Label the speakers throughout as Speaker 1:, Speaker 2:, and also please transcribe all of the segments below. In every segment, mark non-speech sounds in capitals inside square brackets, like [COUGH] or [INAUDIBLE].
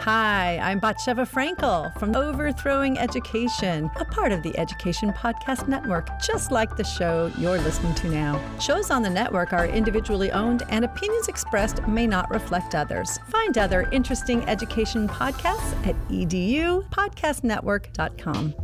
Speaker 1: Hi, I'm Batsheva Frankel from Overthrowing Education, a part of the Education Podcast Network, just like the show you're listening to now. Shows on the network are individually owned, and opinions expressed may not reflect others. Find other interesting education podcasts at edupodcastnetwork.com.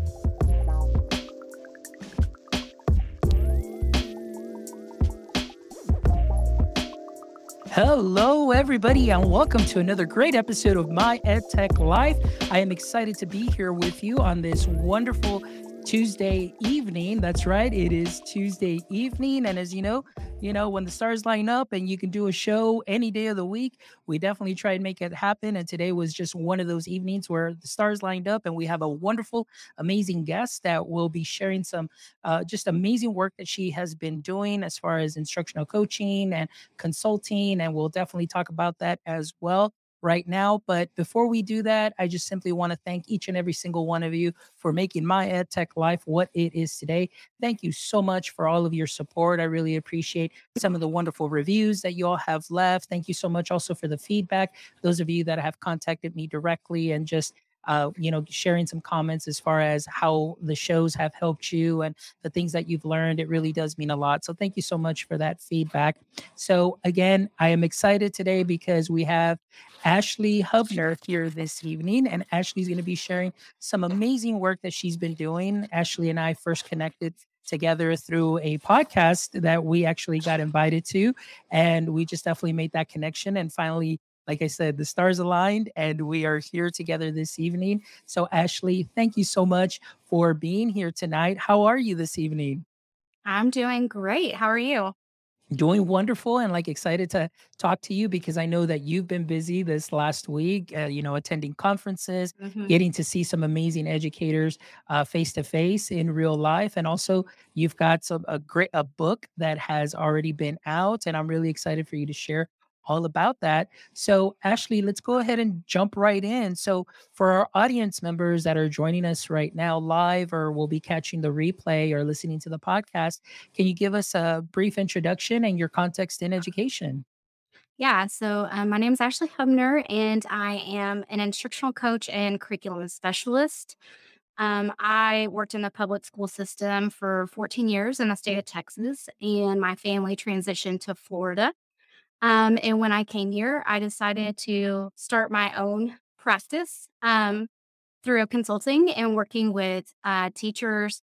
Speaker 2: Hello, everybody, and welcome to another great episode of My EdTech Life. I am excited to be here with you on this wonderful Tuesday evening. That's right, it is Tuesday evening, and as you know, you know when the stars line up and you can do a show any day of the week, we definitely try and make it happen. And today was just one of those evenings where the stars lined up, and we have a wonderful, amazing guest that will be sharing some uh, just amazing work that she has been doing as far as instructional coaching and consulting, and we'll definitely talk about that as well right now. But before we do that, I just simply want to thank each and every single one of you for making my EdTech life what it is today. Thank you so much for all of your support. I really appreciate some of the wonderful reviews that you all have left. Thank you so much also for the feedback. Those of you that have contacted me directly and just uh, you know, sharing some comments as far as how the shows have helped you and the things that you've learned. It really does mean a lot. So thank you so much for that feedback. So again, I am excited today because we have Ashley Hubner here this evening, and Ashley's going to be sharing some amazing work that she's been doing. Ashley and I first connected together through a podcast that we actually got invited to. And we just definitely made that connection and finally like I said, the stars aligned and we are here together this evening. So, Ashley, thank you so much for being here tonight. How are you this evening?
Speaker 3: I'm doing great. How are you?
Speaker 2: Doing wonderful and like excited to talk to you because I know that you've been busy this last week, uh, you know, attending conferences,
Speaker 3: hmm
Speaker 2: getting to see some amazing educators face to face in real life. And also, you've got some a great a book that has already been out, and I'm really excited for you to share all about that. So, Ashley, let's go ahead and jump right in. So, for our audience members that are joining us right now live or will be catching the replay or listening to the podcast, can you give us a brief introduction and your context in education?
Speaker 3: Yeah. So um, my name is Ashley Hubner, and I am an instructional coach and curriculum specialist. Um, I worked in the public school system for 14 years in the state of Texas, and my family transitioned to Florida. Um, and when I came here, I decided to start my own practice um, through consulting and working with uh, teachers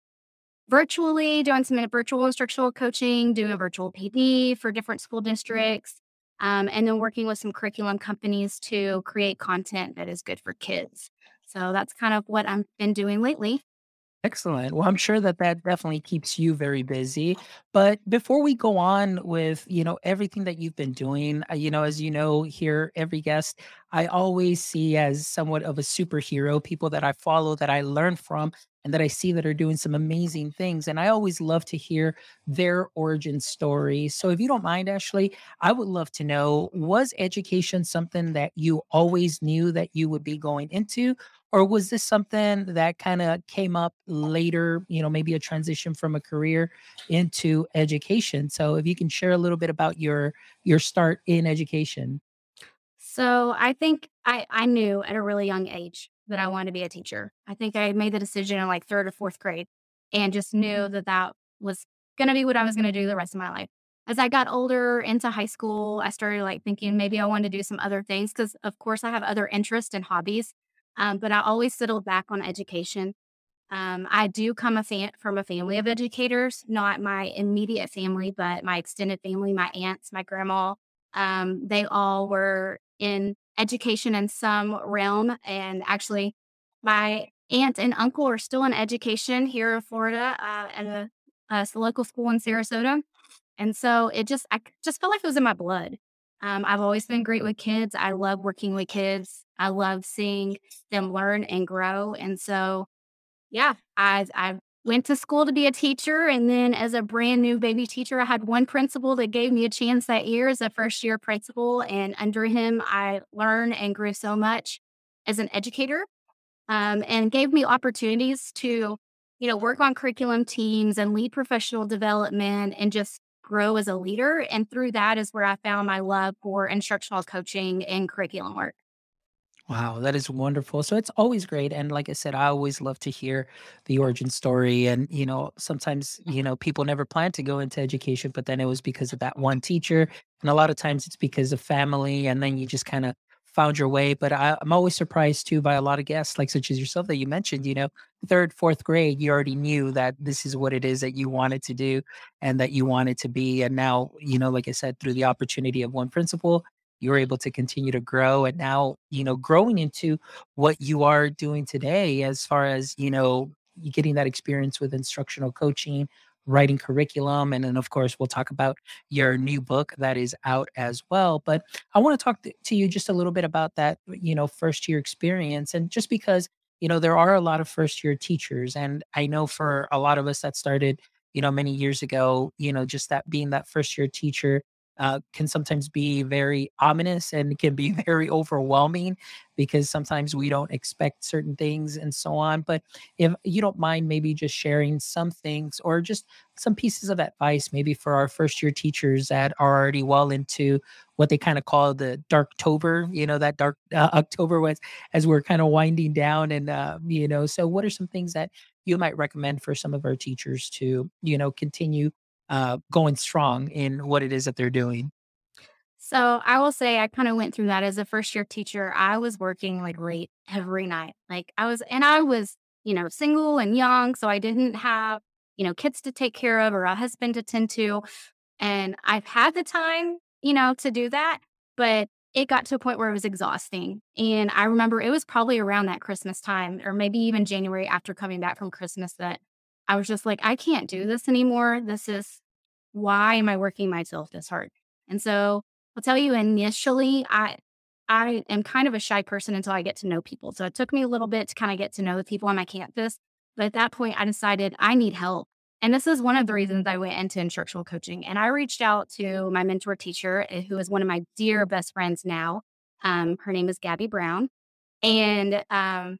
Speaker 3: virtually, doing some virtual instructional coaching, doing a virtual PD for different school districts, um, and then working with some curriculum companies to create content that is good for kids. So that's kind of what I've been doing lately.
Speaker 2: Excellent. Well, I'm sure that that definitely keeps you very busy. But before we go on with, you know, everything that you've been doing, uh, you know, as you know, here, every guest, I always see as somewhat of a superhero, people that I follow, that I learn from, and that I see that are doing some amazing things. And I always love to hear their origin story. So if you don't mind, Ashley, I would love to know was education something that you always knew that you would be going into? Or was this something that kind of came up later, you know, maybe a transition from a career into education? So if you can share a little bit about your your start in education.
Speaker 3: So I think I, I knew at a really young age that I wanted to be a teacher. I think I made the decision in like third or fourth grade and just knew mm-hmm. that that was going to be what I was going to do the rest of my life. As I got older into high school, I started like thinking maybe I wanted to do some other things because, of course, I have other interests and hobbies. Um, but I always settled back on education. Um, I do come a fan- from a family of educators, not my immediate family, but my extended family, my aunts, my grandma. Um, they all were in education in some realm. And actually, my aunt and uncle are still in education here in Florida uh, at a, a local school in Sarasota. And so it just, I just felt like it was in my blood. Um, I've always been great with kids. I love working with kids. I love seeing them learn and grow. And so, yeah, I I went to school to be a teacher, and then as a brand new baby teacher, I had one principal that gave me a chance that year as a first year principal, and under him, I learned and grew so much as an educator, um, and gave me opportunities to, you know, work on curriculum teams and lead professional development and just grow as a leader. And through that is where I found my love for instructional coaching and curriculum work.
Speaker 2: Wow, that is wonderful. So it's always great. And like I said, I always love to hear the origin story. And, you know, sometimes, you know, people never plan to go into education, but then it was because of that one teacher. And a lot of times it's because of family. And then you just kind of found your way. But I, I'm always surprised too by a lot of guests, like such as yourself, that you mentioned, you know, third, fourth grade, you already knew that this is what it is that you wanted to do and that you wanted to be. And now, you know, like I said, through the opportunity of one principal, you're able to continue to grow and now you know growing into what you are doing today as far as you know getting that experience with instructional coaching writing curriculum and then of course we'll talk about your new book that is out as well but i want to talk to you just a little bit about that you know first year experience and just because you know there are a lot of first year teachers and i know for a lot of us that started you know many years ago you know just that being that first year teacher uh, can sometimes be very ominous and can be [LAUGHS] very overwhelming because sometimes we don't expect certain things and so on. But if you don't mind, maybe just sharing some things or just some pieces of advice, maybe for our first year teachers that are already well into what they kind of call the dark darktober, you know, that dark uh, October was as we're kind of winding down. And, uh, you know, so what are some things that you might recommend for some of our teachers to, you know, continue uh, going strong in what it is that they're doing.
Speaker 3: So I will say I kind of went through that as a first year teacher. I was working like late every night. Like I was, and I was, you know, single and young. So I didn't have, you know, kids to take care of or a husband to tend to. And I've had the time, you know, to do that. But it got to a point where it was exhausting. And I remember it was probably around that Christmas time or maybe even January after coming back from Christmas that I was just like, I can't do this anymore. This is why am I working myself this hard? And so I'll tell you initially, I I am kind of a shy person until I get to know people. So it took me a little bit to kind of get to know the people on my campus. But at that point, I decided I need help. And this is one of the reasons I went into instructional coaching. And I reached out to my mentor teacher, eh, who is one of my dear best friends now. Um, her name is Gabby Brown. And um,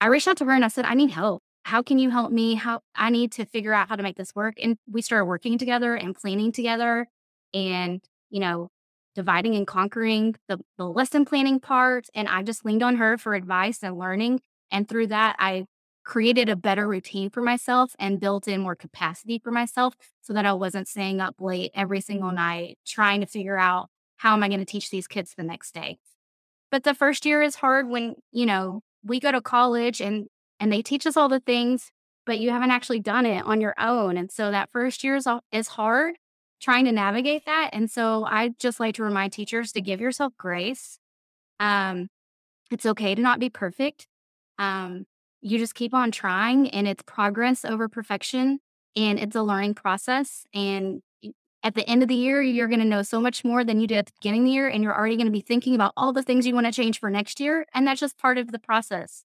Speaker 3: I reached out to her and I said, I need help how can you help me? How I need to figure out how to make this work. And we started working together and planning together and, you know, dividing and conquering the, the lesson planning part. And I just leaned on her for advice and learning. And through that, I created a better routine for myself and built in more capacity for myself so that I wasn't staying up late every single night trying to figure out how am I going to teach these kids the next day. But the first year is hard when, you know, we go to college and and they teach us all the things, but you haven't actually done it on your own. And so that first year is, is hard trying to navigate that. And so I just like to remind teachers to give yourself grace. Um, it's okay to not be perfect. Um, you just keep on trying, and it's progress over perfection, and it's a learning process. And at the end of the year, you're going to know so much more than you did at the beginning of the year, and you're already going to be thinking about all the things you want to change for next year. And that's just part of the process.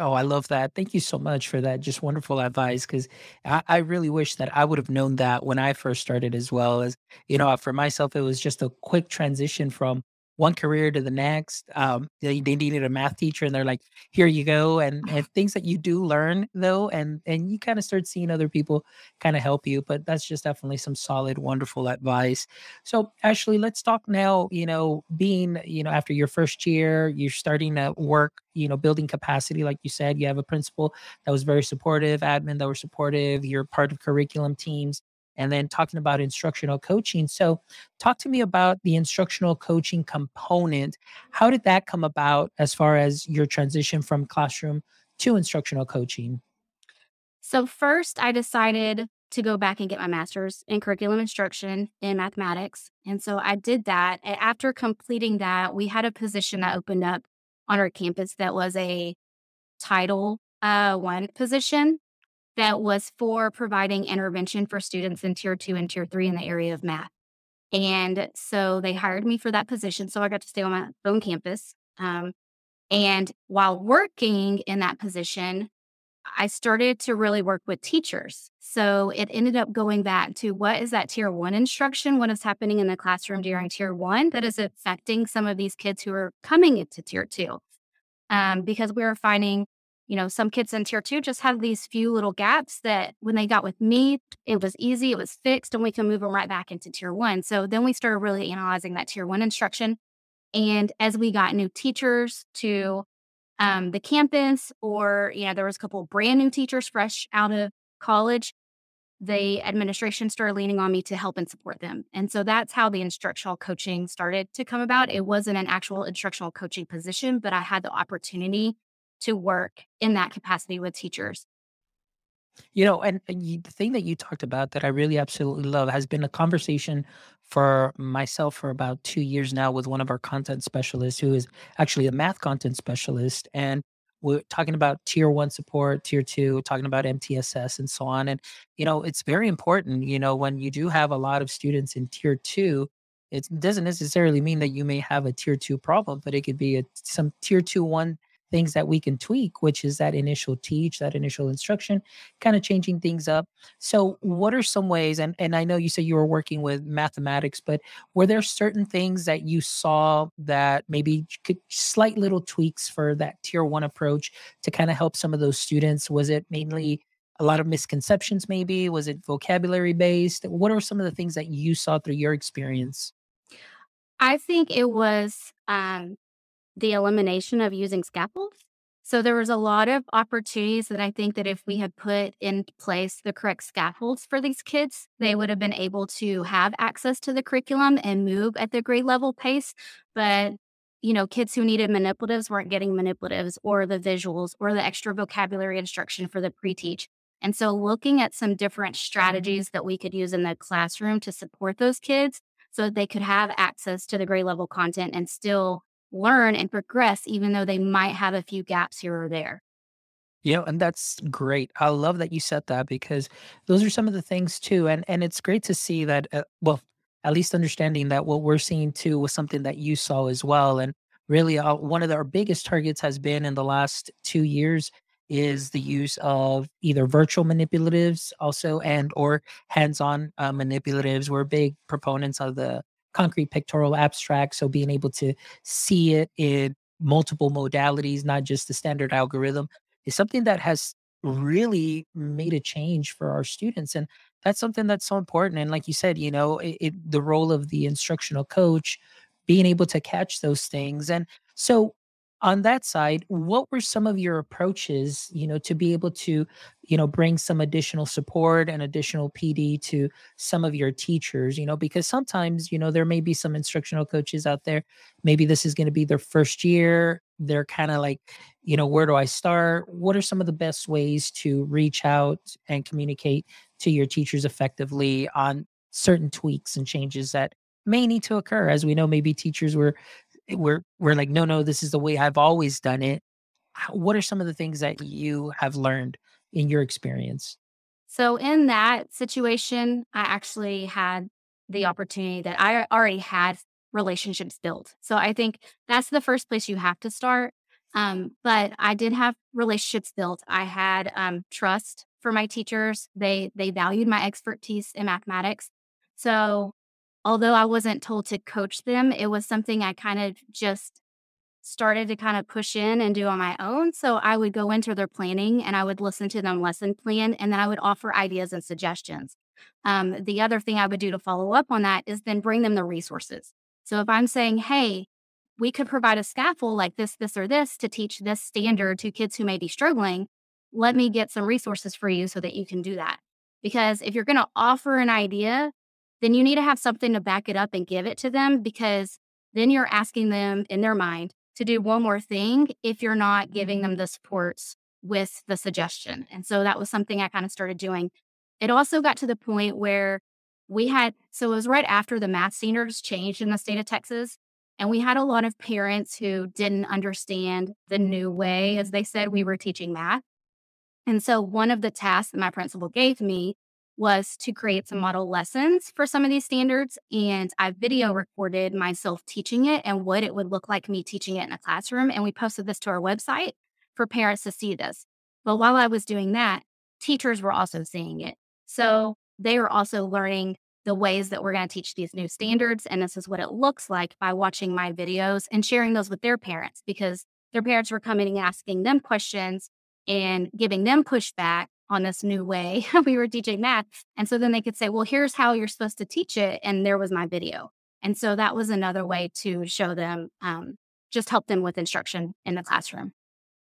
Speaker 2: Oh, I love that. Thank you so much for that. Just wonderful advice. Cause I, I really wish that I would have known that when I first started as well as, you know, for myself, it was just a quick transition from one career to the next. Um, they, they needed a math teacher, and they're like, "Here you go." And and [LAUGHS] things that you do learn though, and and you kind of start seeing other people kind of help you. But that's just definitely some solid, wonderful advice. So Ashley, let's talk now. You know, being you know after your first year, you're starting to work. You know, building capacity, like you said, you have a principal that was very supportive, admin that were supportive. You're part of curriculum teams and then talking about instructional coaching. So, talk to me about the instructional coaching component. How did that come about as far as your transition from classroom to instructional coaching?
Speaker 3: So, first, I decided to go back and get my master's in curriculum instruction in mathematics. And so I did that. And after completing that, we had a position that opened up on our campus that was a Title uh, One position that was for providing intervention for students in tier two and tier three in the area of math. And so they hired me for that position. So I got to stay on my own campus. Um, and while working in that position, I started to really work with teachers. So it ended up going back to what is that tier one instruction? What is happening in the classroom during tier one that is affecting some of these kids who are coming into tier two? Um, because we were finding you know, some kids in tier two just have these few little gaps that when they got with me, it was easy, it was fixed, and we can move them right back into tier one. So then we started really analyzing that tier one instruction. And as we got new teachers to um, the campus, or you know, there was a couple brand new teachers fresh out of college, the administration started leaning on me to help and support them. And so that's how the instructional coaching started to come about. It wasn't an actual instructional coaching position, but I had the opportunity to work in that capacity with teachers.
Speaker 2: You know, and, and you, the thing that you talked about that I really absolutely love has been a conversation for myself for about two years now with one of our content specialists who is actually a math content specialist. And we're talking about tier one support, tier two, talking about MTSS and so on. And, you know, it's very important, you know, when you do have a lot of students in tier two, it doesn't necessarily mean that you may have a tier two problem, but it could be a, some tier two one things that we can tweak, which is that initial teach, that initial instruction, kind of changing things up. So, what are some ways? And and I know you said you were working with mathematics, but were there certain things that you saw that maybe could slight little tweaks for that tier one approach to kind of help some of those students? Was it mainly a lot of misconceptions, maybe? Was it vocabulary based? What are some of the things that you saw through your experience?
Speaker 3: I think it was um, the elimination of using scaffolds. So there was a lot of opportunities that I think that if we had put in place the correct scaffolds for these kids, they would have been able to have access to the curriculum and move at the grade level pace. But you know, kids who needed manipulatives weren't getting manipulatives or the visuals or the extra vocabulary instruction for the pre-teach. And so looking at some different strategies that we could use in the classroom to support those kids so that they could have access to the grade level content and still learn and progress, even though they might have a few gaps here or there.
Speaker 2: Yeah, and that's great. I love that you said that because those are some of the things too, and and it's great to see that. Uh, well, at least understanding that what we're seeing too was something that you saw as well, and really, uh, one of our biggest targets has been in the last two years is the use of either virtual manipulatives, also and or hands-on uh, manipulatives. We're big proponents of the concrete pictorial abstract. So being able to see it in multiple modalities, not just the standard algorithm, is something that has really made a change for our students. And that's something that's so important. And like you said, you know, it, it, the role of the instructional coach, being able to catch those things. And so on that side what were some of your approaches you know to be able to you know bring some additional support and additional pd to some of your teachers you know because sometimes you know there may be some instructional coaches out there maybe this is going to be their first year they're kind of like you know where do i start? What are some of the best ways to reach out and communicate to your teachers effectively on certain tweaks and changes that may need to occur? As we know maybe teachers were we're we're like no no this is the way i've always done it. What are some of the things that you have learned in your experience?
Speaker 3: So in that situation i actually had the opportunity that i already had relationships built. So i think that's the first place you have to start um, but i did have relationships built. I had um, trust for my teachers. They they valued my expertise in mathematics. So although I wasn't told to coach them, it was something I kind of just started to kind of push in and do on my own. So I would go into their planning and I would listen to them lesson plan and then I would offer ideas and suggestions. Um, the other thing I would do to follow up on that is then bring them the resources. So if I'm saying, hey, we could provide a scaffold like this, this, or this to teach this standard to kids who may be struggling, let me get some resources for you so that you can do that. Because if you're going to offer an idea then you need to have something to back it up and give it to them because then you're asking them in their mind to do one more thing if you're not giving mm-hmm. them the supports with the suggestion. And so that was something I kind of started doing. It also got to the point where we had, so it was right after the math standards changed in the state of Texas. And we had a lot of parents who didn't understand the new way, as they said, we were teaching math. And so one of the tasks that my principal gave me was to create some model lessons for some of these standards. And I video recorded myself teaching it and what it would look like me teaching it in a classroom. And we posted this to our website for parents to see this. But while I was doing that, teachers were also seeing it. So they were also learning the ways that we're going to teach these new standards. And this is what it looks like by watching my videos and sharing those with their parents because their parents were coming and asking them questions and giving them pushback on this new way [LAUGHS] we were teaching math. And so then they could say, well, here's how you're supposed to teach it. And there was my video. And so that was another way to show them, um, just help them with instruction in the classroom.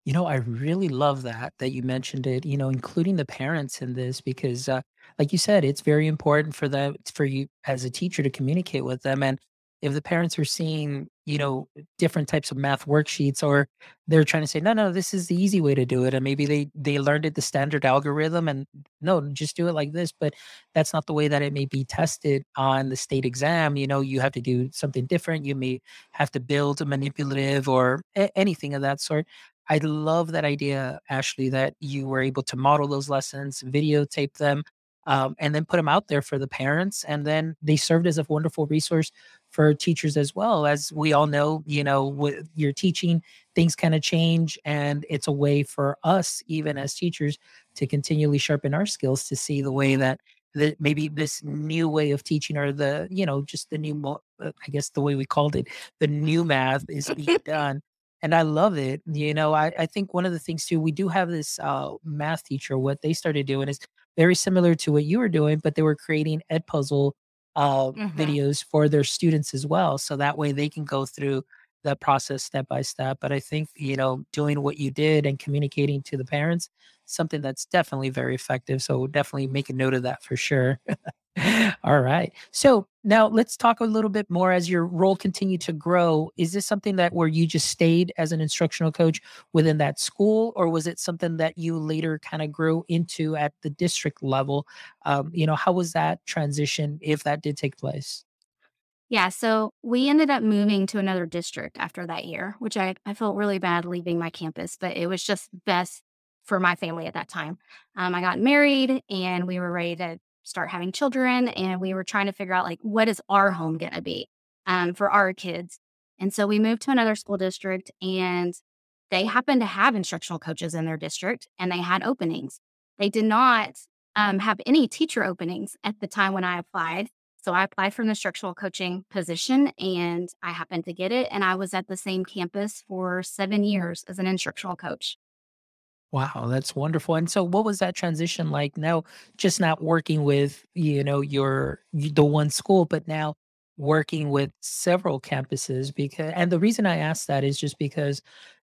Speaker 2: You know, I really love that that you mentioned it, you know, including the parents in this because uh, like you said, it's very important for them for you as a teacher to communicate with them and if the parents are seeing, you know, different types of math worksheets or they're trying to say, no, no, this is the easy way to do it. And maybe they they learned it the standard algorithm and no, just do it like this. But that's not the way that it may be tested on the state exam. You know, you have to do something different. You may have to build a manipulative or a- anything of that sort. I love that idea, Ashley, that you were able to model those lessons, videotape them, um, and then put them out there for the parents. And then they served as a wonderful resource for teachers as well. As we all know, you know, with your teaching, things kind of change. And it's a way for us, even as teachers, to continually sharpen our skills to see the way that that maybe this new way of teaching or the you know just the new mo- uh, i guess the way we called it the new math is being [LAUGHS] done and I love it. You know, I, I think one of the things too, we do have this uh, math teacher. What they started doing is very similar to what you were doing, but they were creating Edpuzzle uh,
Speaker 3: hmm
Speaker 2: videos for their students as well. So that way they can go through the process step by step. But I think, you know, doing what you did and communicating to the parents, something that's definitely very effective. So definitely make a note of that for sure. [LAUGHS] All right. So now let's talk a little bit more as your role continued to grow. Is this something that where you just stayed as an instructional coach within that school, or was it something that you later kind of grew into at the district level? Um, you know, how was that transition if that did take place?
Speaker 3: Yeah. So we ended up moving to another district after that year, which I, I felt really bad leaving my campus, but it was just best for my family at that time. Um, I got married and we were ready to start having children and we were trying to figure out like what is our home going to be um, for our kids. And so we moved to another school district and they happened to have instructional coaches in their district and they had openings. They did not um, have any teacher openings at the time when I applied. So I applied for an instructional coaching position and I happened to get it. And I was at the same campus for seven years as an instructional coach.
Speaker 2: Wow, that's wonderful. And so what was that transition like now just not working with, you know, your the one school, but now working with several campuses because and the reason I ask that is just because,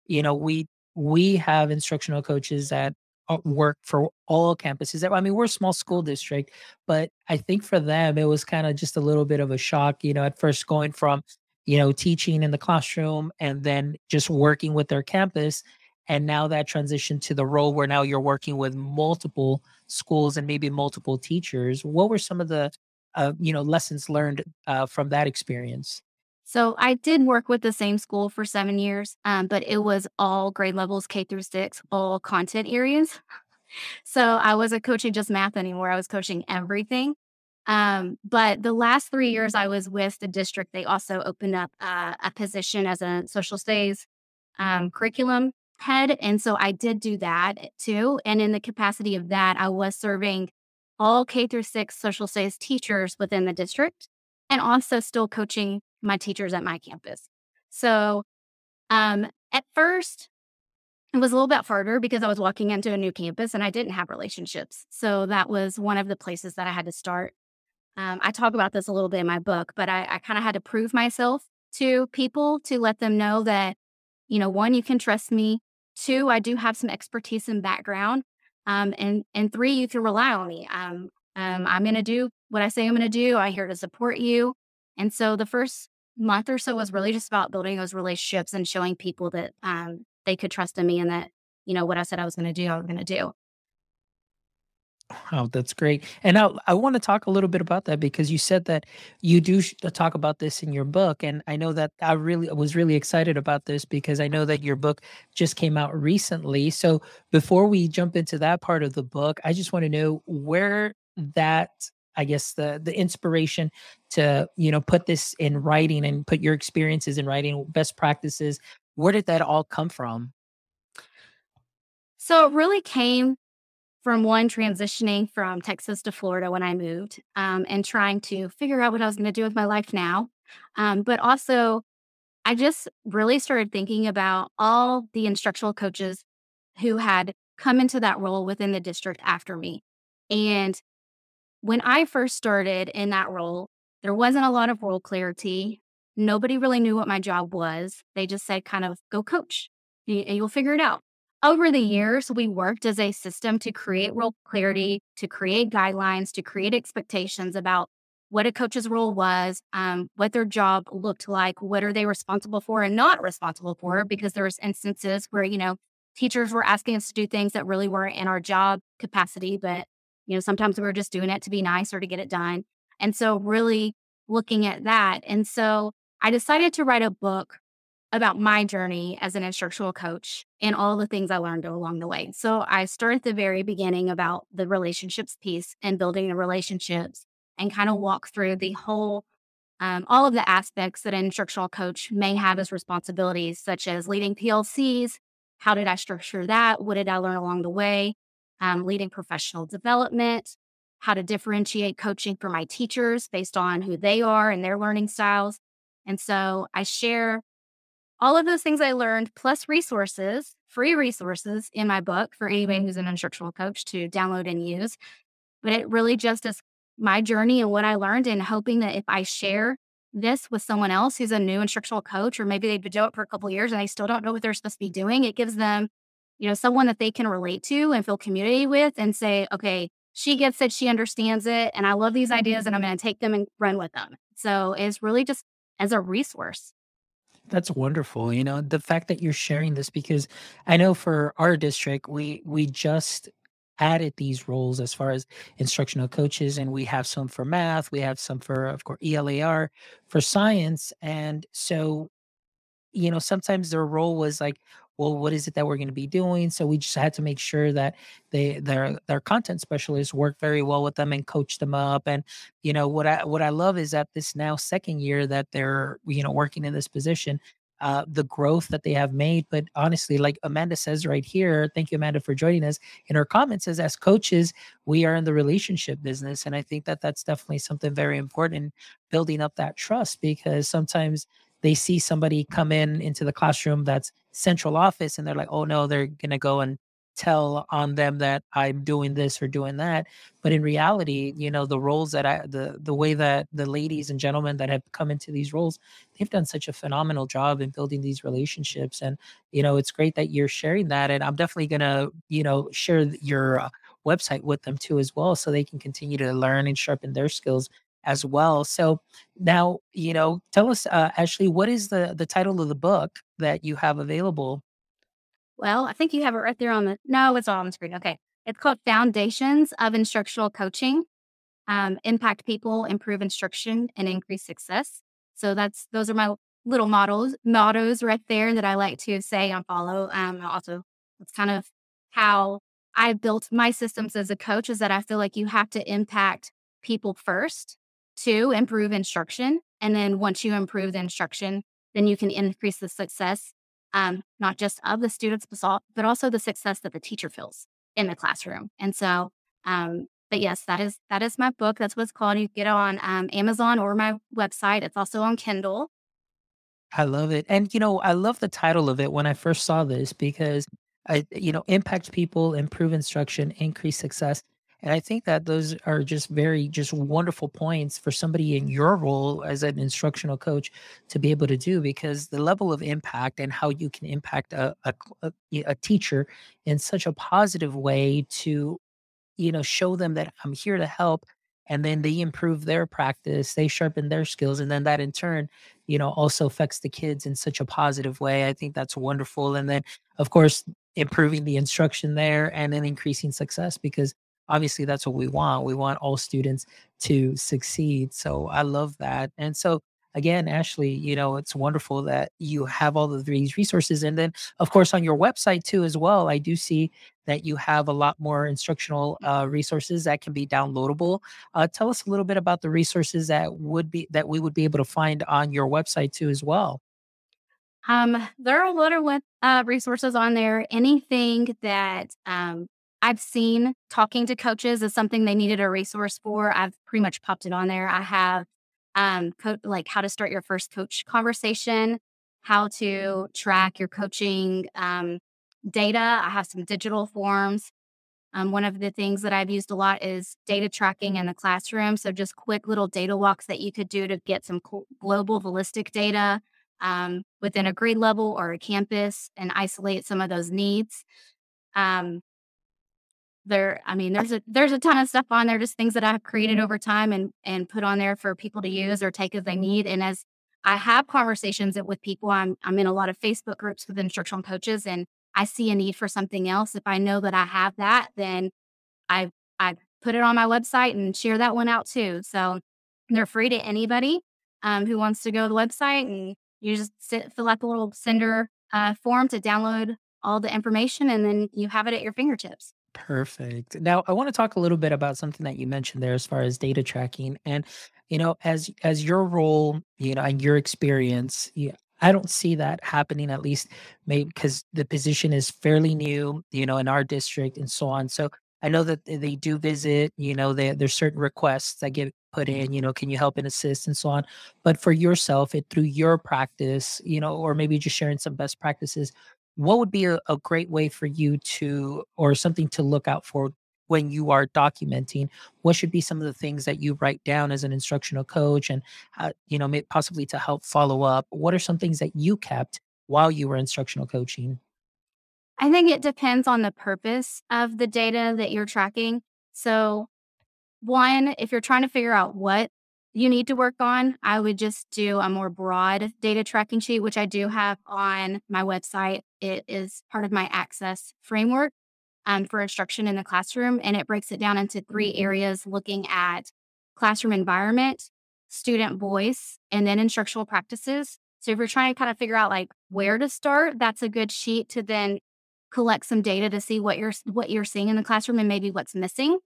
Speaker 2: you know, we we have instructional coaches that uh, work for all campuses. I mean, we're a small school district, but I think for them it was kind of just a little bit of a shock, you know, at first going from, you know, teaching in the classroom and then just working with their campus and now that transition to the role where now you're working with multiple schools and maybe multiple teachers what were some of the uh, you know lessons learned uh, from that experience
Speaker 3: So I did work with the same school for seven years, um, but it was all grade levels K through six, all content areas. [LAUGHS] So I wasn't coaching just math anymore. I was coaching everything. Um, but the last three years I was with the district, they also opened up uh, a position as a social studies um, curriculum head. And so I did do that too. And in the capacity of that, I was serving all K through six social studies teachers within the district and also still coaching my teachers at my campus. So um, at first, it was a little bit harder because I was walking into a new campus and I didn't have relationships. So that was one of the places that I had to start. Um, I talk about this a little bit in my book, but I, I kind of had to prove myself to people to let them know that, you know, one, you can trust me. Two, I do have some expertise and background. Um, and and three, you can rely on me. Um, um, I'm going to do what I say I'm going to do. I'm here to support you. And so the first month or so was really just about building those relationships and showing people that um, they could trust in me and that, you know, what I said I was going to do, I was going to do.
Speaker 2: Oh, that's great. And now I want to talk a little bit about that because you said that you do sh- uh, talk about this in your book. And I know that I really was really excited about this because I know that your book just came out recently. So before we jump into that part of the book, I just want to know where that I guess the the inspiration to, you know, put this in writing and put your experiences in writing, best practices, where did that all come from?
Speaker 3: So it really came from one transitioning from Texas to Florida when I moved um, and trying to figure out what I was going to do with my life now. Um, but also, I just really started thinking about all the instructional coaches who had come into that role within the district after me. And when I first started in that role, there wasn't a lot of role clarity. Nobody really knew what my job was. They just said, kind of go coach and you'll figure it out. Over the years, we worked as a system to create role clarity, to create guidelines, to create expectations about what a coach's role was, um, what their job looked like, what are they responsible for and not responsible for, because there was instances where, you know, teachers were asking us to do things that really weren't in our job capacity, but, you know, sometimes we were just doing it to be nice or to get it done. And so really looking at that. And so I decided to write a book about my journey as an instructional coach and all the things I learned along the way. So I start at the very beginning about the relationships piece and building the relationships and kind of walk through the whole um, all of the aspects that an instructional coach may have as responsibilities, such as leading PLCs. How did I structure that? What did I learn along the way? Um, leading professional development, how to differentiate coaching for my teachers based on who they are and their learning styles. And so I share all of those things I learned, plus resources, free resources in my book for anybody mm-hmm. who's an instructional coach to download and use. But it really just is my journey and what I learned, and hoping that if I share this with someone else who's a new instructional coach, or maybe they've been doing it for a couple years and they still don't know what they're supposed to be doing, it gives them, you know, someone that they can relate to and feel community with and say, okay, she gets it, she understands it, and I love these ideas and I'm mm-hmm. going to take them and run with them. So it's really just as a resource.
Speaker 2: That's wonderful. You know, the fact that you're sharing this because I know for our district, we we just added these roles as far as instructional coaches and we have some for math, we have some for of course ELAR for science and so you know, sometimes their role was like, well, what is it that we're going to be doing? So we just had to make sure that they their their content specialists work very well with them and coach them up. And you know what I what I love is that this now second year that they're you know working in this position, uh, the growth that they have made. But honestly, like Amanda says right here, thank you, Amanda, for joining us. In her comments, says as coaches, we are in the relationship business, and I think that that's definitely something very important, building up that trust because sometimes they see somebody come in into the classroom that's central office and they're like oh no they're going to go and tell on them that i'm doing this or doing that. But in reality you know the roles that i the the way that the ladies and gentlemen that have come into these roles they've done such a phenomenal job in building these relationships and you know it's great that you're sharing that and i'm definitely going to you know share your uh, website with them too as well so they can continue to learn and sharpen their skills as well. So now, you know, tell us, uh, Ashley, what is the the title of the book that you have available?
Speaker 3: Well, I think you have it right there on the. No, it's all on the screen. Okay, it's called Foundations of Instructional Coaching. Um, impact people, improve instruction, and increase success. So that's those are my little models mottos right there that I like to say and follow. Um, also, it's kind of how I built my systems as a coach is that I feel like you have to impact people first to improve instruction. And then once you improve the instruction, then you can increase the success, um, not just of the students, but also the success that the teacher feels in the classroom. And so, um, but yes, that is that is my book. That's what it's called. You get on um, Amazon or my website. It's also on Kindle.
Speaker 2: I love it. And you know, I love the title of it when I first saw this because I, you know, impact people, improve instruction, increase success. And I think that those are just very just wonderful points for somebody in your role as an instructional coach to be able to do because the level of impact and how you can impact a, a, a, teacher in such a positive way to you know show them that I'm here to help and then they improve their practice they sharpen their skills and then that in turn you know also affects the kids in such a positive way i think that's wonderful. And then of course improving the instruction there and then increasing success because obviously that's what we want. We want all students to succeed. So I love that. And so again, Ashley, you know, it's wonderful that you have all of these resources. And then, of course, on your website too, as well, I do see that you have a lot more instructional uh, resources that can be downloadable. Uh, tell us a little bit about the resources that would be that we would be able to find on your website too, as well.
Speaker 3: Um, there are a lot of uh, resources on there. Anything that um, I've seen talking to coaches is something they needed a resource for. I've pretty much popped it on there. I have um co- like how to start your first coach conversation, how to track your coaching um, data. I have some digital forms. Um, one of the things that I've used a lot is data tracking in the classroom. So just quick little data walks that you could do to get some global holistic data um, within a grade level or a campus and isolate some of those needs. Um, there, I mean, there's a there's a ton of stuff on there, just things that I've created over time and and put on there for people to use or take as they need. And as I have conversations with people, I'm I'm in a lot of Facebook groups with instructional coaches, and I see a need for something else. If I know that I have that, then I I put it on my website and share that one out too. So they're free to anybody um, who wants to go to the website and you just sit, fill out the little sender uh, form to download all the information, and then you have it at your fingertips.
Speaker 2: Perfect. Now, I want to talk a little bit about something that you mentioned there as far as data tracking and you know as as your role, you know, and your experience, yeah, I don't see that happening at least maybe because the position is fairly new, you know, in our district and so on. So I know that they do visit, you know, they, there's certain requests that get put in, you know, can you help and assist and so on. But for yourself, it through your practice, you know, or maybe just sharing some best practices, what would be a, a great way for you to or something to look out for when you are documenting? What should be some of the things that you write down as an instructional coach and you know possibly to help follow up? What are some things that you kept while you were instructional coaching?
Speaker 3: I think it depends on the purpose of the data that you're tracking. So one if you're trying to figure out what you need to work on, I would just do a more broad data tracking sheet, which I do have on my website. It is part of my access framework um, for instruction in the classroom, and it breaks it down into three areas looking at classroom environment, student voice, and then instructional practices. So if you're trying to kind of figure out like where to start, that's a good sheet to then collect some data to see what you're what you're seeing in the classroom and maybe what's missing.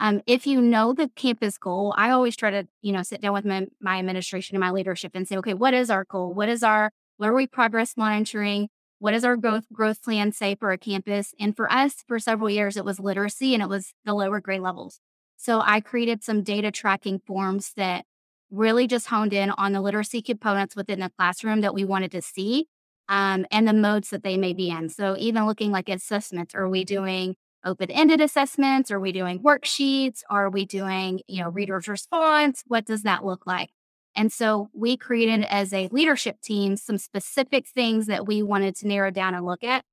Speaker 3: Um, if you know the campus goal, I always try to, you know, sit down with my, my administration and my leadership and say, okay, what is our goal? What is our, what are we progress monitoring? What does our growth growth plan say for a campus? And for us, for several years, it was literacy and it was the lower grade levels. So I created some data tracking forms that really just honed in on the literacy components within the classroom that we wanted to see um, and the modes that they may be in. So even looking like assessments, are we doing open-ended assessments? Are we doing worksheets? Are we doing, you know, reader's response? What does that look like? And so we created as a leadership team some specific things that we wanted to narrow down and look at.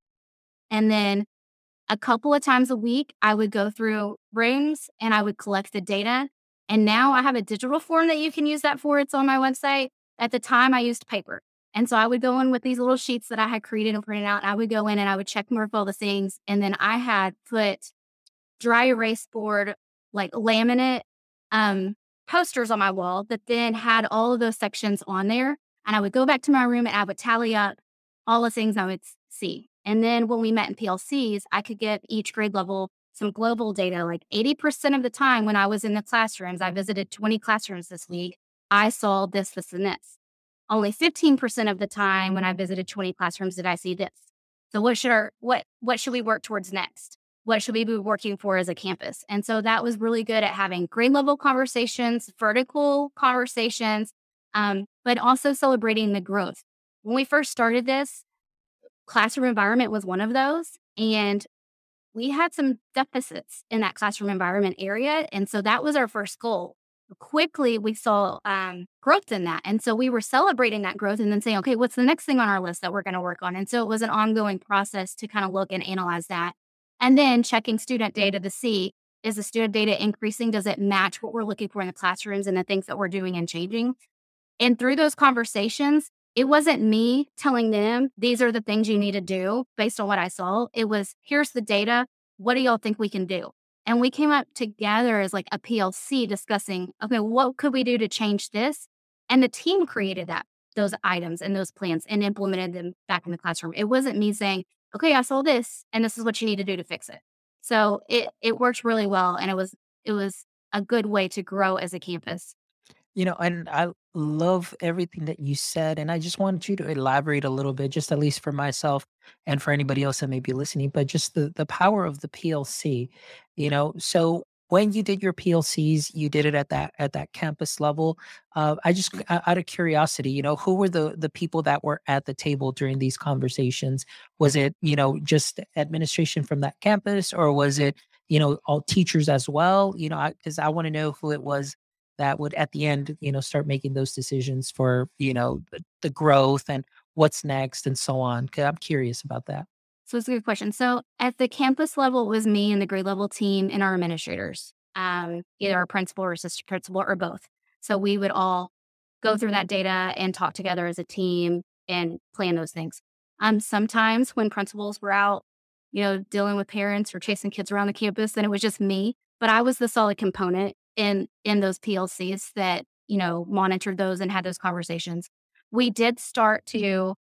Speaker 3: And then a couple of times a week, I would go through rooms and I would collect the data. And now I have a digital form that you can use that for. It's on my website. At the time, I used paper. And so I would go in with these little sheets that I had created and printed out. And I would go in and I would check mark all the things. And then I had put dry erase board, like laminate um, posters on my wall that then had all of those sections on there. And I would go back to my room and I would tally up all the things I would see. And then when we met in PLCs, I could give each grade level some global data. Like 80% of the time when I was in the classrooms, I visited 20 classrooms this week, I saw this, this, and this. Only 15% of the time when I visited 20 classrooms did I see this. So what should our what what should we work towards next? What should we be working for as a campus? And so that was really good at having grade level conversations, vertical conversations, um, but also celebrating the growth. When we first started this, classroom environment was one of those. And we had some deficits in that classroom environment area. And so that was our first goal quickly we saw um, growth in that. And so we were celebrating that growth and then saying, okay, what's the next thing on our list that we're going to work on? And so it was an ongoing process to kind of look and analyze that. And then checking student data to see is the student data increasing? Does it match what we're looking for in the classrooms and the things that we're doing and changing? And through those conversations, it wasn't me telling them these are the things you need to do based on what I saw. It was here's the data. What do y'all think we can do? And we came up together as like a PLC discussing, okay, what could we do to change this? And the team created that, those items and those plans and implemented them back in the classroom. It wasn't me saying, okay, I saw this and this is what you need to do to fix it. So it it worked really well and it was it was a good way to grow as a campus.
Speaker 2: You know, and I love everything that you said. And I just wanted you to elaborate a little bit, just at least for myself and for anybody else that may be listening, but just the, the power of the PLC, you know. So when you did your PLCs, you did it at that at that campus level. Uh, I just out of curiosity, you know, who were the the people that were at the table during these conversations? Was it you know just administration from that campus, or was it you know, all teachers as well? You know, because I, I want to know who it was that would at the end, you know, start making those decisions for, you know, the, the growth and what's next and so on. I'm curious about that.
Speaker 3: So it's a good question. So at the campus level, it was me and the grade level team and our administrators, um, either our principal or assistant principal or both. So we would all go through that data and talk together as a team and plan those things. Um, sometimes when principals were out, you know, dealing with parents or chasing kids around the campus, then it was just me. But I was the solid component in in those PLCs that you know monitored those and had those conversations. We did start to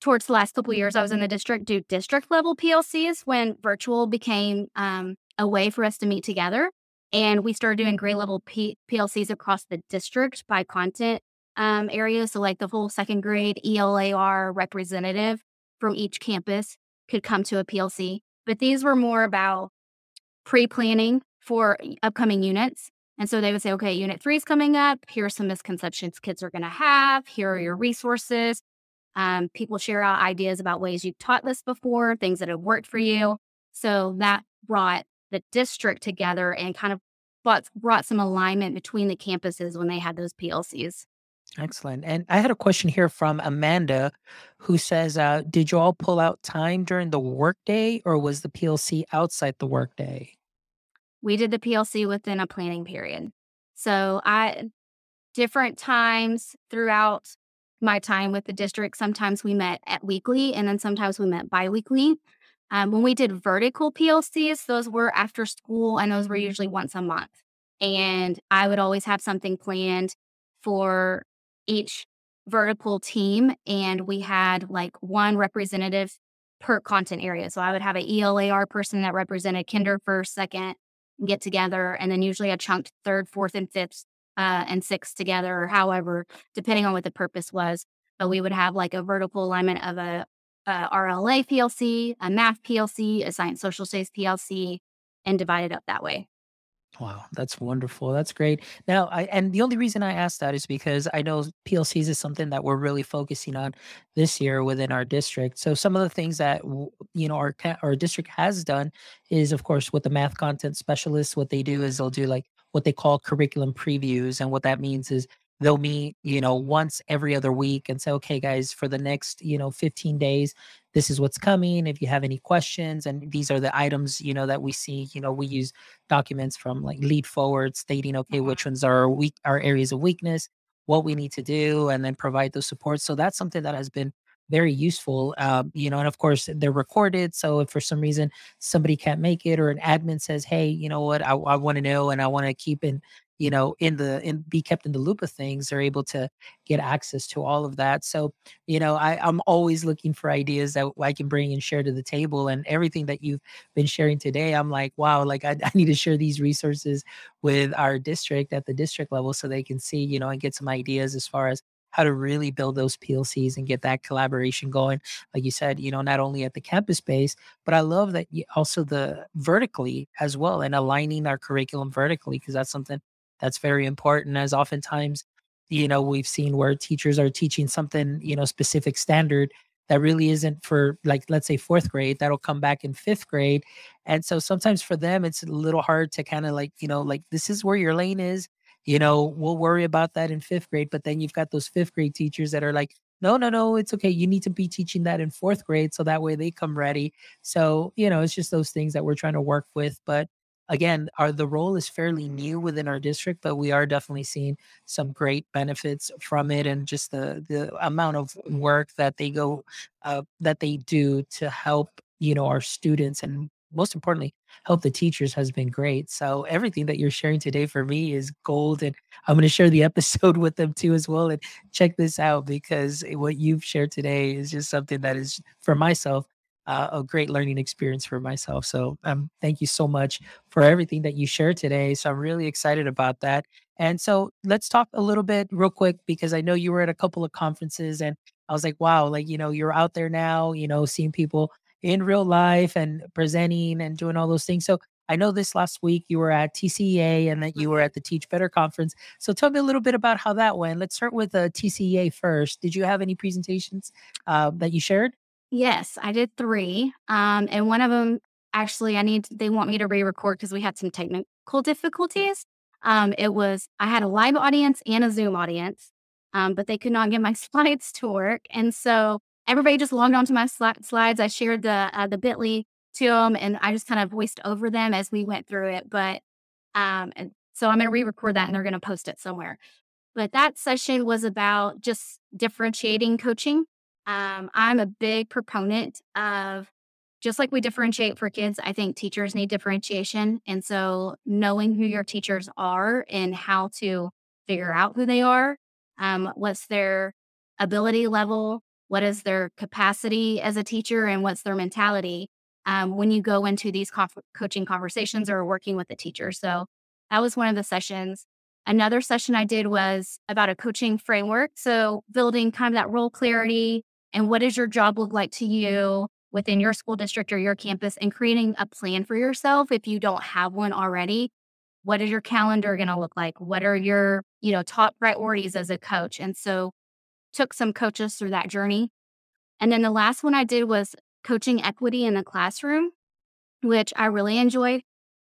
Speaker 3: towards the last couple years. I was in the district do district level PLCs when virtual became um, a way for us to meet together, and we started doing grade level P- PLCs across the district by content um, areas. So like the whole second grade ELAR representative from each campus could come to a PLC, but these were more about pre planning for upcoming units and so they would say, okay, unit three is coming up. Here are some misconceptions kids are going to have. Here are your resources. Um, people share out ideas about ways you've taught this before, things that have worked for you. So that brought the district together and kind of brought, brought some alignment between the campuses when they had those PLCs.
Speaker 2: Excellent. And I had a question here from Amanda who says, uh, Did you all pull out time during the workday or was the PLC outside the workday?
Speaker 3: We did the PLC within a planning period. So I different times throughout my time with the district, sometimes we met at weekly and then sometimes we met biweekly. Um, when we did vertical PLCs, those were after school and those were usually once a month. And I would always have something planned for each vertical team. And we had like one representative per content area. So I would have an ELAR person that represented kinder first, second, get together and then usually a chunked third, fourth, and fifth uh, and sixth together, or however, depending on what the purpose was. But we would have like a vertical alignment of a, a RLA PLC, a math PLC, a science social studies PLC, and divide it up that way.
Speaker 2: Wow, that's wonderful. That's great. Now, I and the only reason I asked that is because I know PLCs is something that we're really focusing on this year within our district. So some of the things that you know our our district has done is, of course, with the math content specialists, what they do is they'll do like what they call curriculum previews, and what that means is they'll meet you know once every other week and say okay guys for the next you know 15 days this is what's coming if you have any questions and these are the items you know that we see you know we use documents from like lead forward stating okay mm-hmm. which ones are weak our areas of weakness what we need to do and then provide those supports so that's something that has been very useful um, you know and of course they're recorded so if for some reason somebody can't make it or an admin says hey you know what i, I want to know and i want to keep in you know in the in be kept in the loop of things they're able to get access to all of that so you know I, i'm always looking for ideas that i can bring and share to the table and everything that you've been sharing today i'm like wow like I, [LAUGHS] I need to share these resources with our district at the district level so they can see you know and get some ideas as far as how to really build those PLCs and get that collaboration going. Like you said, you know, not only at the campus base, but I love that you also the vertically as well and aligning our curriculum vertically because that's something that's very important as oftentimes you know we've seen where teachers are teaching something you know specific standard that really isn't for like let's say fourth grade that'll come back in fifth grade and so sometimes for them it's a little hard to kind of like you know like this is where your lane is you know we'll worry about that in fifth grade but then you've got those fifth grade teachers that are like no no no it's okay you need to be teaching that in fourth grade so that way they come ready. So you know it's just those things that we're trying to work with but again, our the role is fairly new within our district, but we are definitely seeing some great benefits from it, and just the the amount of work that they go uh, that they do to help you know our students and most importantly help the teachers has been great. So everything that you're sharing today for me is gold and i'm going to share the [LAUGHS] episode with them too as well and check this out because what you've shared today is just something that is for myself uh, a great learning experience for myself. So um, thank you so much for everything that you shared today. So I'm really excited about that. And so let's talk a little bit real quick because I know you were at a couple of conferences and I was like, wow, like, you know, you're out there now, you know, seeing people in real life and presenting and doing all those things. So I know this last week you were at TCEA and that you were at the Teach Better conference. So tell me a little bit about how that went. Let's start with the uh, TCEA first. Did you have any presentations uh, that you shared?
Speaker 3: Yes, I did 3, um, and one of them actually, I need, they want me to re record because we had some technical difficulties. Um, it was, I had a live audience and a Zoom audience, um, but they could not get my [LAUGHS] slides to work. And so everybody just logged onto my sli- slides. I shared the, uh, the bit.ly to them and I just kind of voiced over them as we went through it. But, um, and so I'm going to re record that and they're going to post it somewhere. But that session was about just differentiating coaching. Um, I'm a big proponent of just like we differentiate for kids, I think teachers need differentiation. And so knowing who your teachers are and how to figure out who they are, um, what's their ability level, what is their capacity as a teacher, and what's their mentality um, when you go into these co- coaching conversations or working with the teacher. So that was one of the sessions. Another session I did was about a coaching framework. So building kind of that role clarity and what does your job look like to you within your school district or your campus and creating a plan for yourself if you don't have one already. What is your calendar going to look like? What are your, you know, top priorities as a coach? And so took some coaches through that journey. And then the last one I did was coaching equity in the classroom, which I really enjoyed.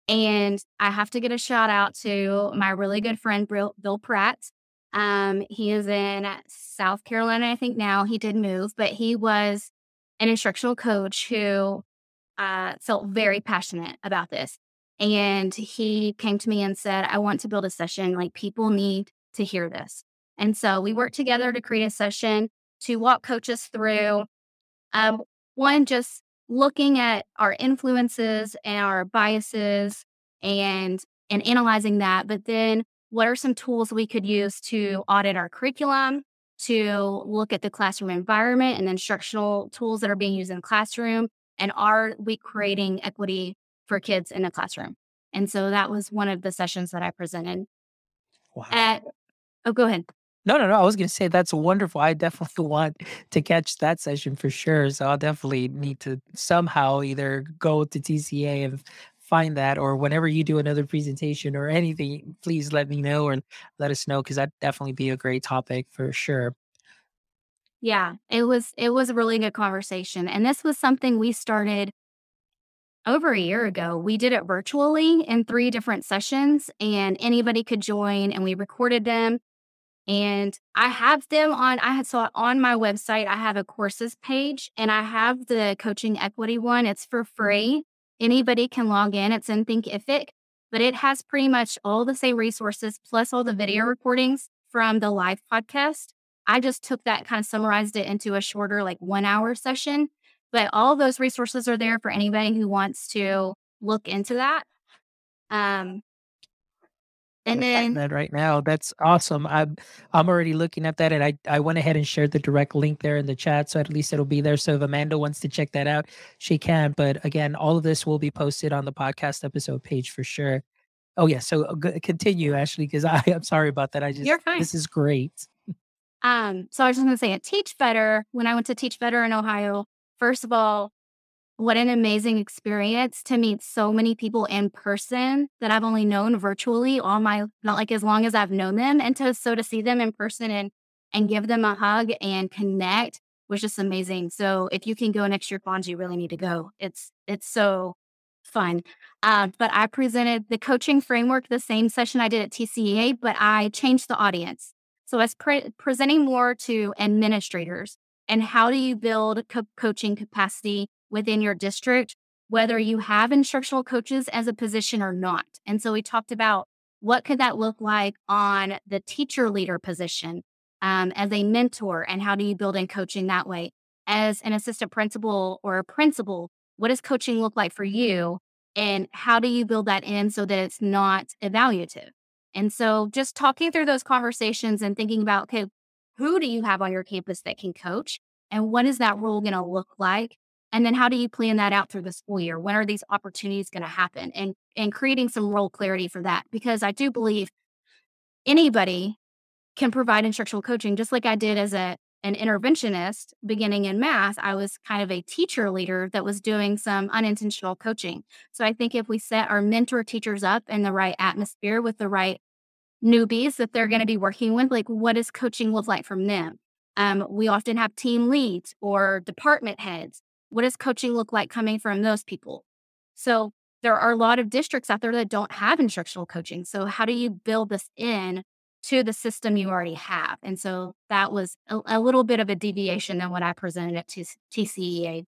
Speaker 3: And I have to get a shout out to my really good friend, Bill, Pratt. Um, he is in South Carolina, I think now. He did move, but he was an instructional coach who uh, felt very passionate about this. And he came to me and said, I want to build a session. Like, people need to hear this. And so we worked together to create a session to walk coaches through um, one, just looking at our influences and our biases and and analyzing that but then what are some tools we could mm-hmm. use to audit our curriculum to look at the classroom environment and instructional tools that are being used in the classroom and are we mm-hmm. creating equity for kids in the classroom and so that was one of the sessions that i presented wow. at oh go ahead
Speaker 2: no, no, no. I was going to say that's wonderful. I definitely [LAUGHS] want to catch that session for sure. So I'll definitely need to somehow either go to TCA and find that, or whenever you do another presentation or anything, please let me know or let us know because that'd definitely be a great topic for sure.
Speaker 3: Yeah, it was it was a really good conversation, and this was something we started over a year ago. We did it virtually in three different sessions, and anybody could join, and we recorded them and I have them on, I had saw it on my website. I have a courses page and I have the coaching equity one. It's for mm-hmm. free. Anybody can log in. It's in Thinkific, but it has pretty much all the same resources plus all the video recordings from the live podcast. I just took that kind of summarized it into a shorter, like one hour session. But all those resources are there for anybody who wants to look into that. Um, and then
Speaker 2: that right now. That's awesome. I'm I'm already looking at that and I, I went ahead and shared the direct link there in the chat. So at least it'll be there. So if Amanda wants to check that out, she can. But again, all of this will be posted on the podcast episode page for sure. Oh yeah. So uh, continue, Ashley, because [LAUGHS] I I'm sorry about that. I just
Speaker 3: You're fine.
Speaker 2: this is great.
Speaker 3: Um, so I was just gonna say at Teach Better, when I went to Teach Better in Ohio, first of all, what an amazing experience to meet so many people in person that I've only known virtually all my not like as long as I've known them. And to so to see them in person and and give them a hug and connect was just amazing. So if you can go next year, Fonz, you really need to go. It's it's so fun. Uh, but I presented the coaching framework, the same session I did at TCEA, but I changed the audience. So I was pre- presenting more to administrators and how do you build co- coaching capacity within your district, whether you have instructional coaches as a position or not. And so we talked about what could that look like on the teacher leader position um, as a mentor, and how do you build in coaching that way? As an assistant principal or a principal, what does coaching look like for you? And how do you build that in so that it's not evaluative? And so just talking through those conversations and thinking about, okay, who do you have on your campus that can coach? And what is that role going to look like? And then how do you plan that out through the school year? When are these opportunities going to happen? And and creating some role clarity for that because I do believe anybody can provide instructional coaching just like I did as a an interventionist beginning in math. I was kind of a teacher leader that was doing some unintentional coaching. So I think if we set our mentor teachers up in the right atmosphere with the right newbies that they're going to be working with, like what does coaching look like from them? Um, we often have team leads or department heads what does coaching look like coming from those people? So there are a lot of districts out there that don't have instructional coaching. So how do you build this in to the system you already have? And so that was a, a little bit of a deviation than what I presented at TCEA.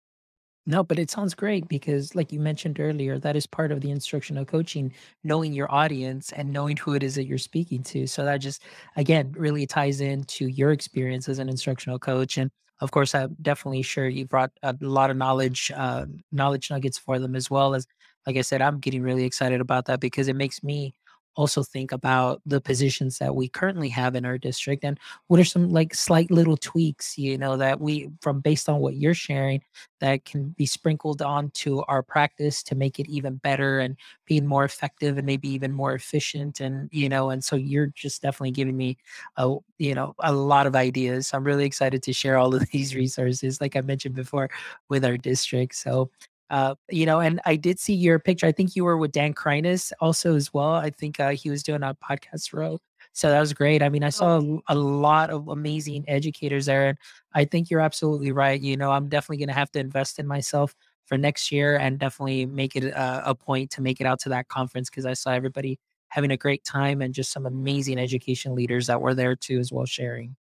Speaker 2: No, but it sounds great because, like you mentioned earlier, that is part of the instructional coaching, knowing your audience and knowing who it is that you're speaking to. So that just, again, really ties into your experience as an instructional coach. And of course, I'm definitely sure you brought a lot of knowledge, uh, knowledge nuggets for them as well as, like I said, I'm getting really excited about that because it makes me also think about the positions that we currently have in our district and what are some like slight little tweaks you know that we from based on what you're sharing that can be sprinkled onto our practice to make it even better and being more effective and maybe even more efficient and you know and so you're just definitely giving me a you know a lot of ideas. I'm really excited to share all of [LAUGHS] these resources like i mentioned before with our district. So uh, you know, and I did see your picture. I think you were with Dan Kreiness also as well. I think uh, he was doing a podcast row. So that was great. I mean, I saw a, a lot of amazing educators there. And I think you're absolutely right. You know, I'm definitely going to have to invest in myself for next year and definitely make it a, a point to make it out to that conference because I saw everybody having a great time and just some amazing education leaders that were there too as well sharing.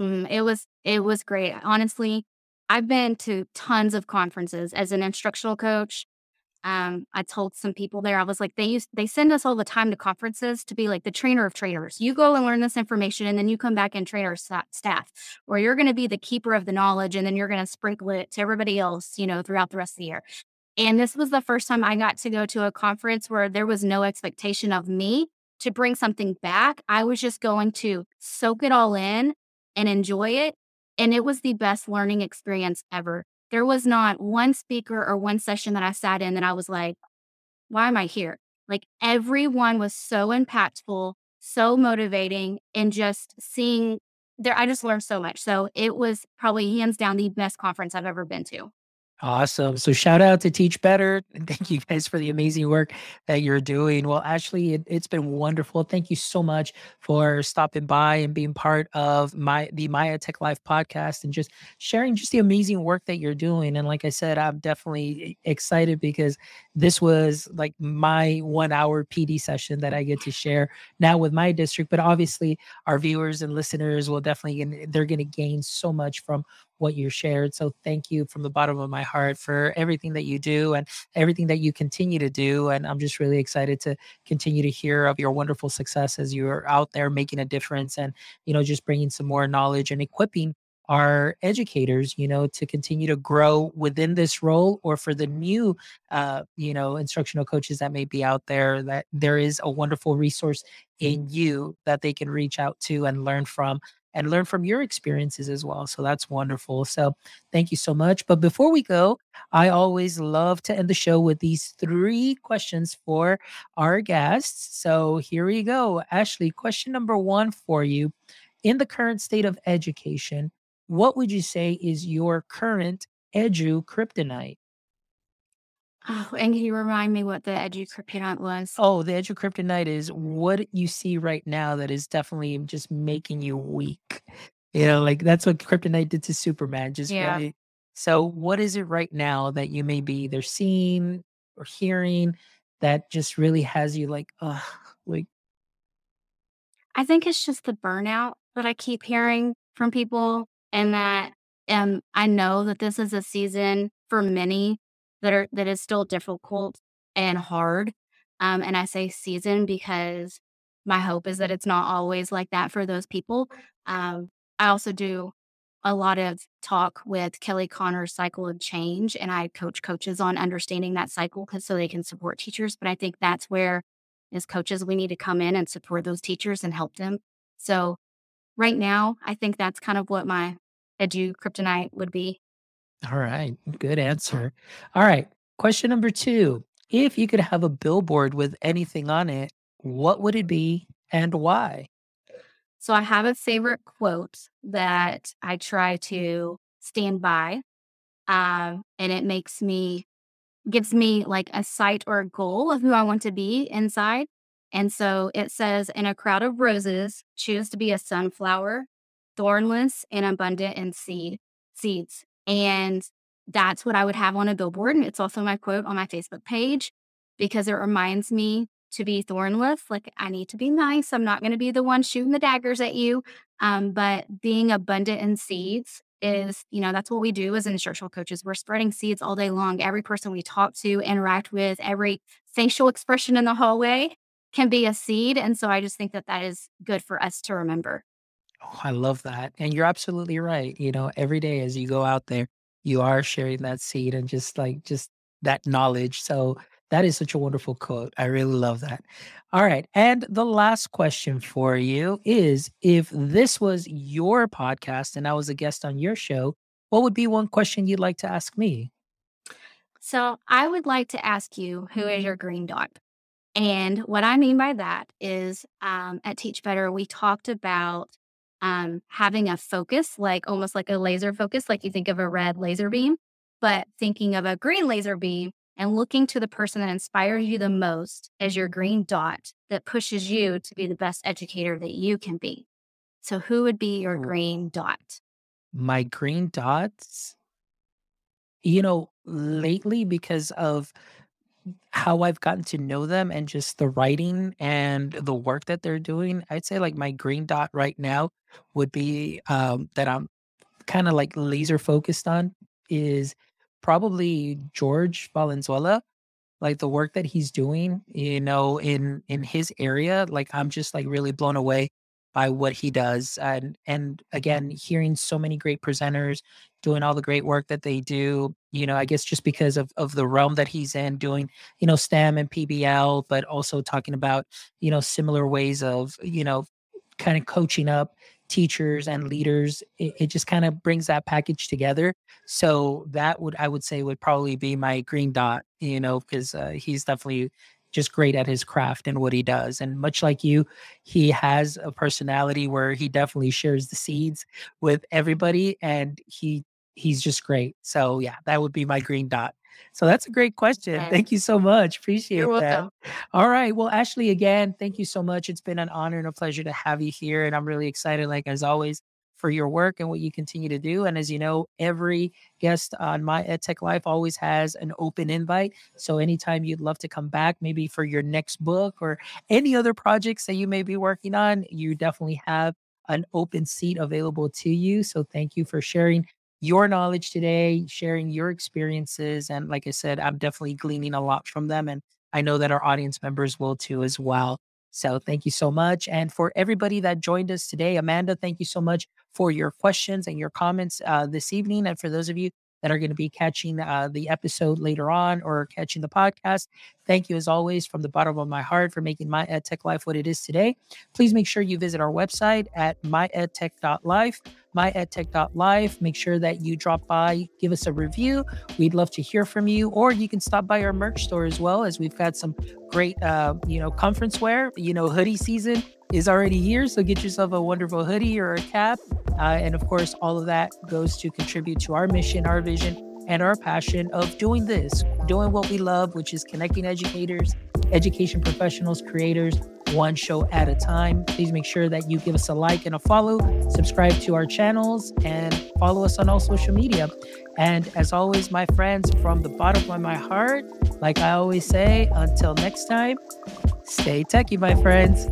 Speaker 3: Mm, it was it was great. Honestly, I've been to tons of conferences as an instructional coach. Um, I told some people there, I was like, they use they send us all the time to conferences to be like the trainer of trainers. You go and learn this information, and then you come back and train our staff, or you're going to be the keeper of the knowledge, and then you're going to sprinkle it to everybody else, you know, throughout the rest of the year. And this was the first time I got to go to a conference where there was no expectation of me to bring something back. I was just going to soak it all in and enjoy it and it was the best learning experience ever. There was not one speaker or one session that I sat in that I was like, why am I here? Like everyone was so impactful, so motivating, and just seeing there, I just learned so much. So it was probably hands down the best conference I've ever been to.
Speaker 2: Awesome. So shout out to Teach Better. [LAUGHS] And thank you guys for the amazing work that you're doing. Well, Ashley, it, has been wonderful. Thank you so much for stopping by and being part of my the My EdTech Life podcast and just sharing just the amazing work that you're doing. And like I said, I'm definitely excited because this was like my one hour PD session that I get to share now with my district. But obviously our viewers and listeners will definitely they're going to gain so much from what you shared. So thank you from the bottom of my heart for everything that you do and everything that you continue to do. And I'm just really excited to continue to hear of your wonderful success as you're out there making a difference and, you know, just bringing some more knowledge and equipping our educators you know to continue to grow within this role or for the new uh, you know instructional coaches that may be out there that there is a wonderful resource in you that they can reach out to and learn from and learn from your experiences as well. So that's wonderful. So thank you so much. But before we go, I always love to end the show with these three questions for our guests. So here we go. Ashley, question number one for you. In the current state of education, what would you say is your current edu kryptonite?
Speaker 3: Oh, and can you remind me what the edu kryptonite was?
Speaker 2: Oh, the edu kryptonite is what you see right now that is definitely just making you weak. You know, like that's what kryptonite did to Superman. Just
Speaker 3: Yeah.
Speaker 2: really. So, what is it right now that you may be either seeing or hearing that just really has you like, ugh, like,
Speaker 3: I think it's just the burnout that I keep hearing from people, and that um, I know that this is a season for many that are that is still difficult and hard. Um, and I say season because my hope is that it's not always like that for those people. Um, I also do a lot of talk with Kelly Connor's cycle of change, and I coach coaches on understanding that cycle so they can support teachers. But I think that's where, as coaches, we need to come in and support those teachers and help them. So, right now, I think that's kind of what my edu kryptonite would be.
Speaker 2: All right, good answer. All right, question number two. If you could have a billboard with anything on it, what would it be and why?
Speaker 3: So I have a favorite quote that I try to stand by. Um, and it makes me, gives me like a sight or a goal of who I want to be inside. And so it says, in a crowd of roses, choose to be a sunflower, thornless and abundant in seed, seeds. And that's what I would have on a billboard. And it's also my quote on my Facebook page because it reminds me to be thornless. Like I need to be nice. I'm not going to be the one shooting the daggers at you. Um, but being abundant in seeds is, you know, that's what we do as instructional coaches. We're spreading seeds all day long. Every person we talk to, interact with, every facial expression in the hallway can be a seed. And so I just think that that is good for us to remember.
Speaker 2: Oh, I love that. And you're absolutely right. You know, every day as you go out there, you are sharing that seed and just like just that knowledge. So that is such a wonderful quote. I really love that. All right. And the last question for you is if this was your podcast and I was a guest on your show, what would be one question you'd like to ask me?
Speaker 3: So I would like to ask you who is your green dot? And what I mean by that is um, at Teach Better, we talked about um, having a focus, like almost like a laser focus, like you think of a red laser beam, but thinking of a green laser beam and looking to the person that inspires you the most as your green dot that pushes you to be the best educator that you can be. So, who would be your green dot?
Speaker 2: My green dots, you know, lately because of how I've gotten to know them and just the writing and the work that they're doing, I'd say like my green dot right now would be um, that I'm kind of like laser focused on is probably Jorge Valenzuela. Like the work that he's doing, you know, in in his area, like I'm just like really blown away by what he does and and again hearing so many great presenters doing all the great work that they do you know i guess just because of of the realm that he's in doing you know stem and pbl but also talking about you know similar ways of you know kind of coaching up teachers and leaders it, it just kind of brings that package together so that would i would say would probably be my green dot you know because uh, he's definitely just great at his craft and what he does. And much like you, he has a personality where he definitely shares the seeds with everybody and he he's just great. So yeah, that would be my green dot. So that's a great question. Thank you so much. Appreciate
Speaker 3: You're
Speaker 2: that.
Speaker 3: welcome.
Speaker 2: All right. Well, Ashley, again, thank you so much. It's been an honor and a pleasure to have you here. And I'm really excited, like as always, for your work and what you continue to do. And as you know, every guest on my EdTech Life always has an open invite. So anytime you'd love to come back, maybe for your next book or any other projects that you may be working on, you definitely have an open seat available to you. So thank you for sharing your knowledge today, sharing your experiences. And like I said, I'm definitely gleaning a lot from them. And I know that our audience members will too as well. So thank you so much. And for everybody that joined us today, Amanda, thank you so much for your questions and your comments uh, this evening. And for those of you that are going to be catching uh, the episode later on or catching the podcast, thank you as always from the bottom of my heart for making my EdTech life what it is today. Please make sure you visit our website at myedtech.life, myedtech.life. Make sure that you drop by, give us a review. We'd love to hear from you, or you can stop by our merch store as well, as we've got some great, uh, you know, conference wear. You know, hoodie season is already here, so get yourself a wonderful hoodie or a cap uh, and of course, all of that goes to contribute to our mission, our vision, and our passion of doing this, doing what we love, which is connecting educators, education professionals, creators, one show at a time. Please make sure that you give us a like and a follow, subscribe to our channels, and follow us on all social media. And as always, my friends, from the bottom of my heart, like I always say, until next time, stay techie, my friends.